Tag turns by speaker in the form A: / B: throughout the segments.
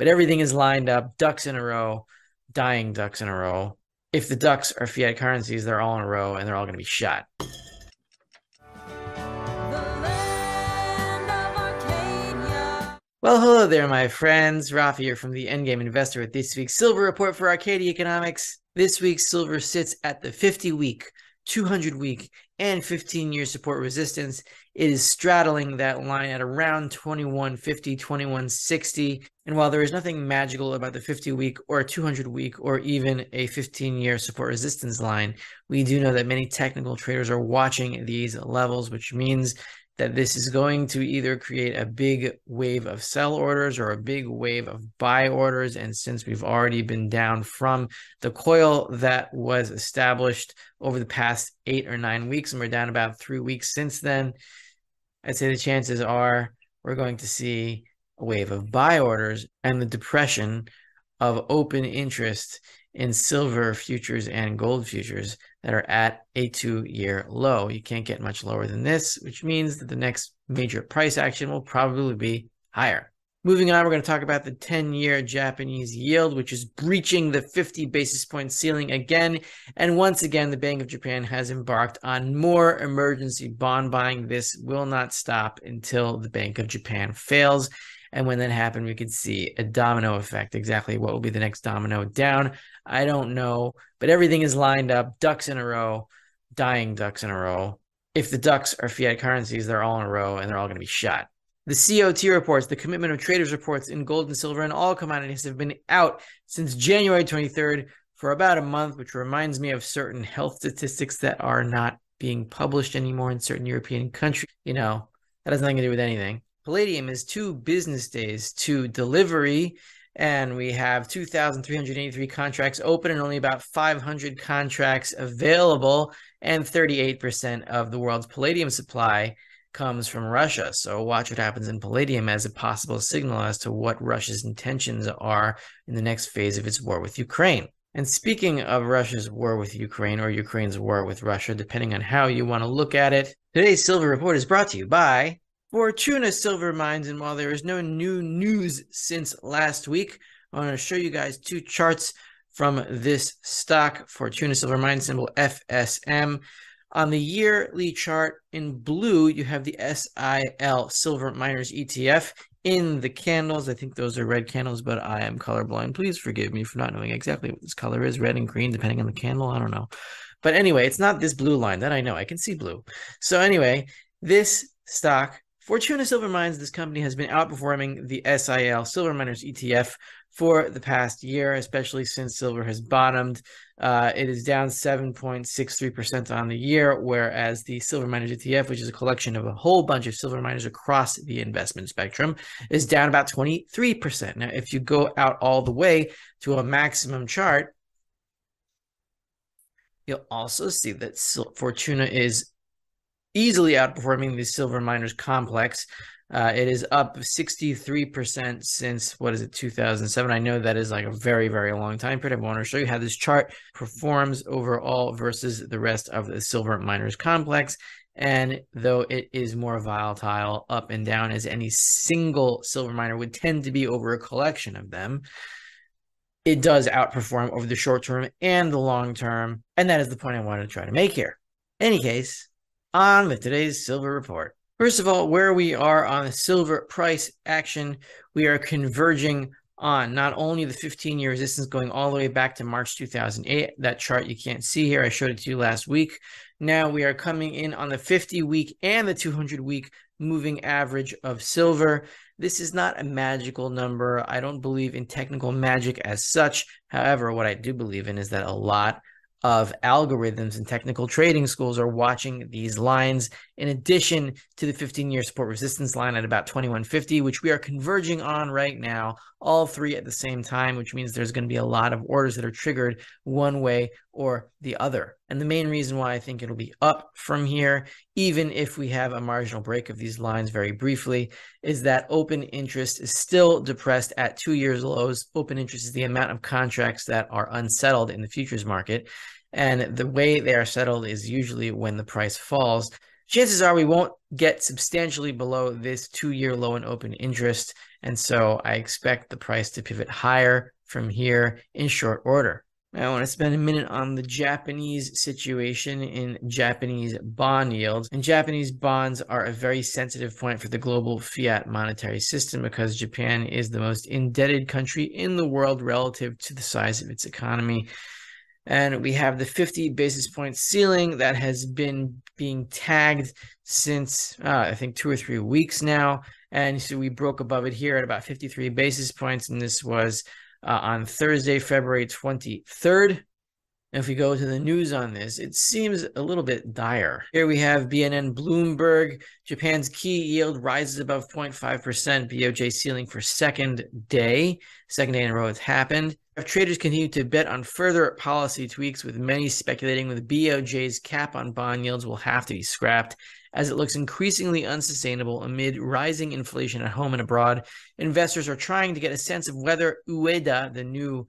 A: but everything is lined up, ducks in a row, dying ducks in a row. If the ducks are fiat currencies, they're all in a row and they're all going to be shot. Well, hello there, my friends. Rafi here from the Endgame Investor with this week's Silver Report for Arcadia Economics. This week, silver sits at the 50 week, 200 week, and 15 year support resistance. It is straddling that line at around 2150, 2160. And while there is nothing magical about the 50 week or 200 week or even a 15 year support resistance line, we do know that many technical traders are watching these levels, which means that this is going to either create a big wave of sell orders or a big wave of buy orders. And since we've already been down from the coil that was established over the past eight or nine weeks, and we're down about three weeks since then, I'd say the chances are we're going to see wave of buy orders and the depression of open interest in silver futures and gold futures that are at a two year low. You can't get much lower than this, which means that the next major price action will probably be higher. Moving on, we're going to talk about the 10 year Japanese yield, which is breaching the 50 basis point ceiling again. And once again, the Bank of Japan has embarked on more emergency bond buying. This will not stop until the Bank of Japan fails. And when that happened, we could see a domino effect. Exactly what will be the next domino down? I don't know, but everything is lined up, ducks in a row, dying ducks in a row. If the ducks are fiat currencies, they're all in a row and they're all going to be shot. The COT reports, the commitment of traders reports in gold and silver and all commodities have been out since January 23rd for about a month, which reminds me of certain health statistics that are not being published anymore in certain European countries. You know, that has nothing to do with anything. Palladium is two business days to delivery, and we have 2,383 contracts open and only about 500 contracts available, and 38% of the world's palladium supply comes from Russia. So watch what happens in palladium as a possible signal as to what Russia's intentions are in the next phase of its war with Ukraine. And speaking of Russia's war with Ukraine or Ukraine's war with Russia, depending on how you want to look at it, today's Silver Report is brought to you by Fortuna Silver Mines, and while there is no new news since last week, I want to show you guys two charts from this stock, Fortuna Silver Mines, symbol FSM. On the yearly chart in blue, you have the SIL Silver Miners ETF in the candles. I think those are red candles, but I am colorblind. Please forgive me for not knowing exactly what this color is, red and green, depending on the candle. I don't know. But anyway, it's not this blue line that I know. I can see blue. So anyway, this stock Fortuna Silver Mines, this company has been outperforming the SIL Silver Miners ETF for the past year, especially since silver has bottomed. Uh, it is down 7.63% on the year, whereas the Silver Miners ETF, which is a collection of a whole bunch of silver miners across the investment spectrum, is down about 23%. Now, if you go out all the way to a maximum chart, you'll also see that Fortuna is easily outperforming the silver miners complex. Uh, it is up 63% since what is it, 2007? I know that is like a very, very long time period. I want to show you how this chart performs overall versus the rest of the silver miners complex. And though it is more volatile up and down as any single silver miner would tend to be over a collection of them, it does outperform over the short term and the long term. And that is the point I wanted to try to make here. Any case, on with today's silver report. First of all, where we are on the silver price action, we are converging on not only the 15 year resistance going all the way back to March 2008. That chart you can't see here. I showed it to you last week. Now we are coming in on the 50 week and the 200 week moving average of silver. This is not a magical number. I don't believe in technical magic as such. However, what I do believe in is that a lot of algorithms and technical trading schools are watching these lines in addition to the 15 year support resistance line at about 2150 which we are converging on right now all three at the same time which means there's going to be a lot of orders that are triggered one way or the other. And the main reason why i think it'll be up from here even if we have a marginal break of these lines very briefly is that open interest is still depressed at two years lows. Open interest is the amount of contracts that are unsettled in the futures market. And the way they are settled is usually when the price falls. Chances are we won't get substantially below this two year low in open interest. And so I expect the price to pivot higher from here in short order. I want to spend a minute on the Japanese situation in Japanese bond yields. And Japanese bonds are a very sensitive point for the global fiat monetary system because Japan is the most indebted country in the world relative to the size of its economy. And we have the 50 basis point ceiling that has been being tagged since uh, I think two or three weeks now. And so we broke above it here at about 53 basis points. And this was uh, on Thursday, February 23rd. If we go to the news on this, it seems a little bit dire. Here we have BNN Bloomberg. Japan's key yield rises above 0.5%. BOJ ceiling for second day. Second day in a row it's happened. Traders continue to bet on further policy tweaks, with many speculating that the BOJ's cap on bond yields will have to be scrapped as it looks increasingly unsustainable amid rising inflation at home and abroad. Investors are trying to get a sense of whether Ueda, the new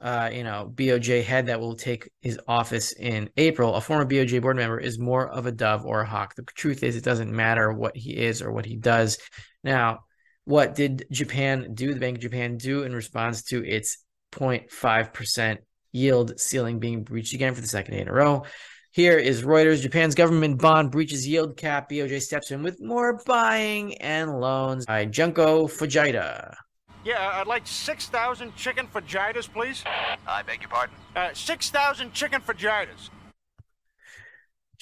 A: uh, you know, BOJ head that will take his office in April, a former BOJ board member, is more of a dove or a hawk. The truth is, it doesn't matter what he is or what he does. Now, what did Japan do? The Bank of Japan do in response to its 0.5% yield ceiling being breached again for the second day in a row? Here is Reuters. Japan's government bond breaches yield cap. BOJ steps in with more buying and loans by Junko Fujita.
B: Yeah, I'd like 6,000 chicken fajitas, please.
C: I beg your pardon?
B: Uh, 6,000 chicken fajitas.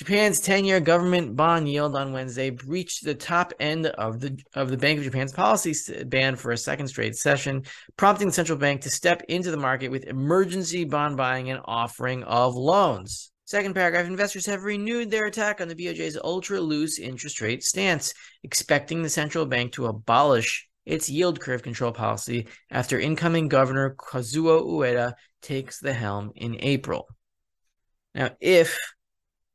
A: Japan's 10-year government bond yield on Wednesday breached the top end of the of the Bank of Japan's policy band for a second straight session, prompting the central bank to step into the market with emergency bond buying and offering of loans. Second paragraph investors have renewed their attack on the BOJ's ultra loose interest rate stance, expecting the central bank to abolish its yield curve control policy after incoming Governor Kazuo Ueda takes the helm in April. Now, if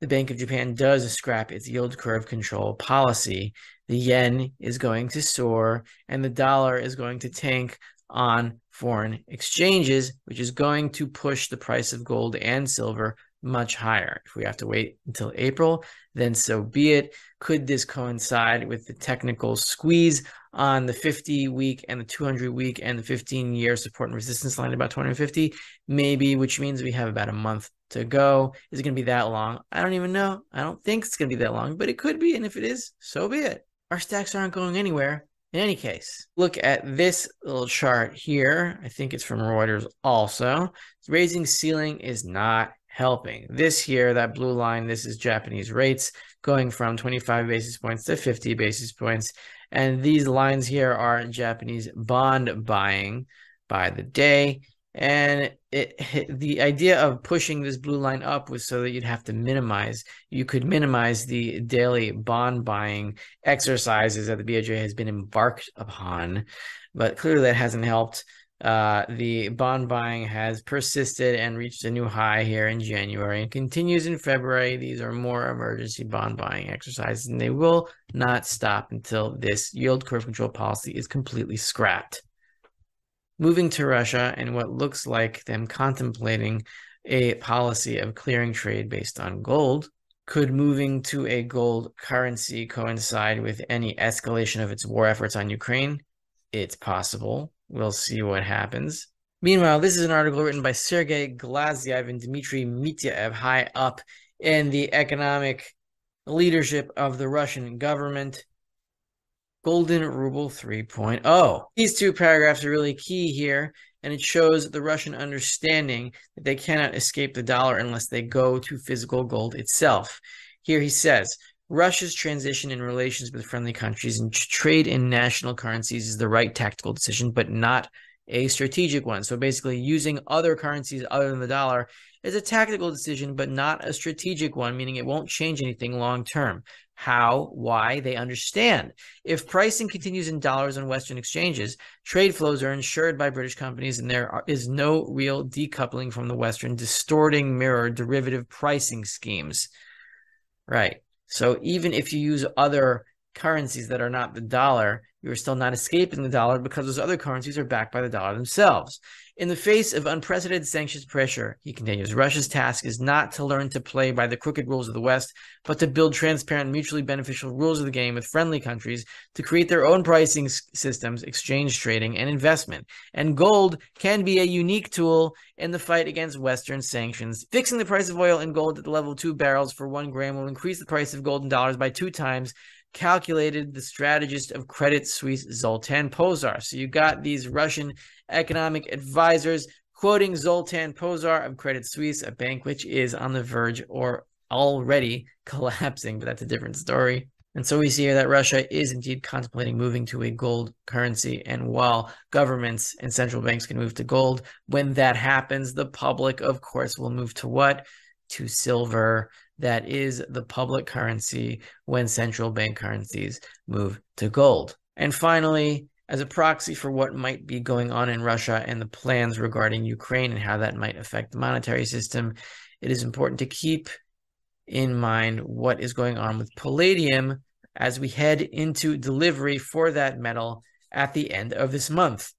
A: the Bank of Japan does scrap its yield curve control policy, the yen is going to soar and the dollar is going to tank on foreign exchanges, which is going to push the price of gold and silver much higher. If we have to wait until April, then so be it. Could this coincide with the technical squeeze on the 50 week and the 200 week and the 15 year support and resistance line about 250? Maybe, which means we have about a month to go. Is it going to be that long? I don't even know. I don't think it's going to be that long, but it could be. And if it is, so be it. Our stacks aren't going anywhere. In any case, look at this little chart here. I think it's from Reuters also. Raising ceiling is not helping. This here, that blue line, this is Japanese rates going from 25 basis points to 50 basis points. And these lines here are Japanese bond buying by the day. And it, the idea of pushing this blue line up was so that you'd have to minimize, you could minimize the daily bond buying exercises that the BOJ has been embarked upon. But clearly that hasn't helped. Uh, the bond buying has persisted and reached a new high here in January and continues in February. These are more emergency bond buying exercises, and they will not stop until this yield curve control policy is completely scrapped. Moving to Russia and what looks like them contemplating a policy of clearing trade based on gold. Could moving to a gold currency coincide with any escalation of its war efforts on Ukraine? It's possible. We'll see what happens. Meanwhile, this is an article written by Sergei Glazyev and Dmitry Mityaev, high up in the economic leadership of the Russian government. Golden Ruble 3.0. These two paragraphs are really key here, and it shows the Russian understanding that they cannot escape the dollar unless they go to physical gold itself. Here he says Russia's transition in relations with friendly countries and trade in national currencies is the right tactical decision, but not a strategic one. So basically, using other currencies other than the dollar is a tactical decision, but not a strategic one, meaning it won't change anything long term. How, why, they understand. If pricing continues in dollars on Western exchanges, trade flows are insured by British companies, and there is no real decoupling from the Western distorting mirror derivative pricing schemes. Right. So even if you use other currencies that are not the dollar, you are still not escaping the dollar because those other currencies are backed by the dollar themselves. In the face of unprecedented sanctions pressure, he continues, Russia's task is not to learn to play by the crooked rules of the West, but to build transparent, mutually beneficial rules of the game with friendly countries to create their own pricing systems, exchange trading, and investment. And gold can be a unique tool in the fight against Western sanctions. Fixing the price of oil and gold at the level of two barrels for one gram will increase the price of gold in dollars by two times calculated the strategist of Credit Suisse, Zoltan Pozsar. So you got these Russian economic advisors quoting Zoltan Pozsar of Credit Suisse, a bank which is on the verge or already collapsing, but that's a different story. And so we see here that Russia is indeed contemplating moving to a gold currency. And while governments and central banks can move to gold, when that happens, the public, of course, will move to what? To silver. That is the public currency when central bank currencies move to gold. And finally, as a proxy for what might be going on in Russia and the plans regarding Ukraine and how that might affect the monetary system, it is important to keep in mind what is going on with palladium as we head into delivery for that metal at the end of this month,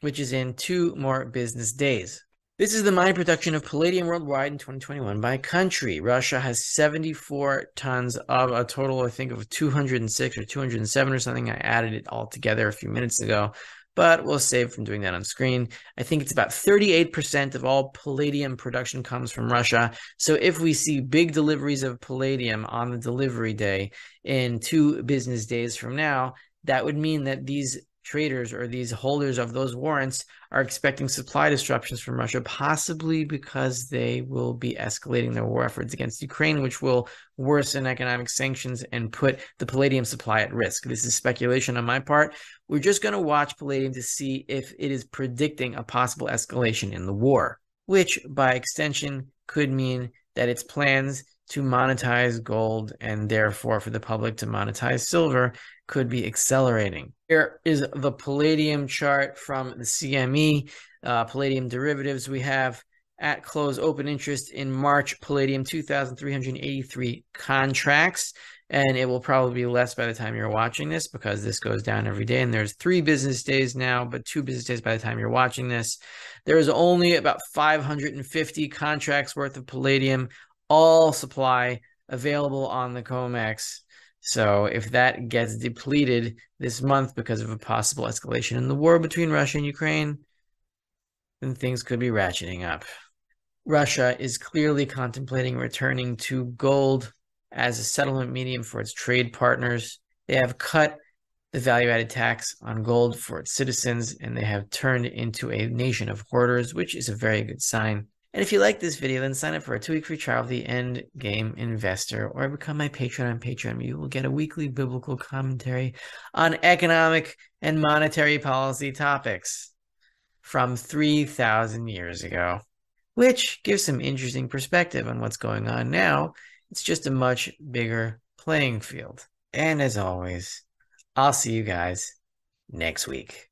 A: which is in two more business days. This is the mine production of palladium worldwide in 2021 by country. Russia has 74 tons of a total, I think, of 206 or 207 or something. I added it all together a few minutes ago, but we'll save from doing that on screen. I think it's about 38% of all palladium production comes from Russia. So if we see big deliveries of palladium on the delivery day in two business days from now, that would mean that these traders or these holders of those warrants are expecting supply disruptions from Russia, possibly because they will be escalating their war efforts against Ukraine, which will worsen economic sanctions and put the palladium supply at risk. This is speculation on my part. We're just going to watch palladium to see if it is predicting a possible escalation in the war, which by extension could mean that its plans to monetize gold and therefore for the public to monetize silver could be accelerating. Here is the palladium chart from the CME, uh, palladium derivatives. We have at close open interest in March, palladium 2,383 contracts. And it will probably be less by the time you're watching this because this goes down every day. And there's three business days now, but two business days by the time you're watching this. There is only about 550 contracts worth of palladium, all supply available on the COMEX so if that gets depleted this month because of a possible escalation in the war between Russia and Ukraine, then things could be ratcheting up. Russia is clearly contemplating returning to gold as a settlement medium for its trade partners. They have cut the value added tax on gold for its citizens, and they have turned into a nation of hoarders, which is a very good sign. And if you like this video, then sign up for a two-week free trial of the End Game Investor or become my patron on Patreon. You will get a weekly biblical commentary on economic and monetary policy topics from 3,000 years ago, which gives some interesting perspective on what's going on now. It's just a much bigger playing field. And as always, I'll see you guys next week.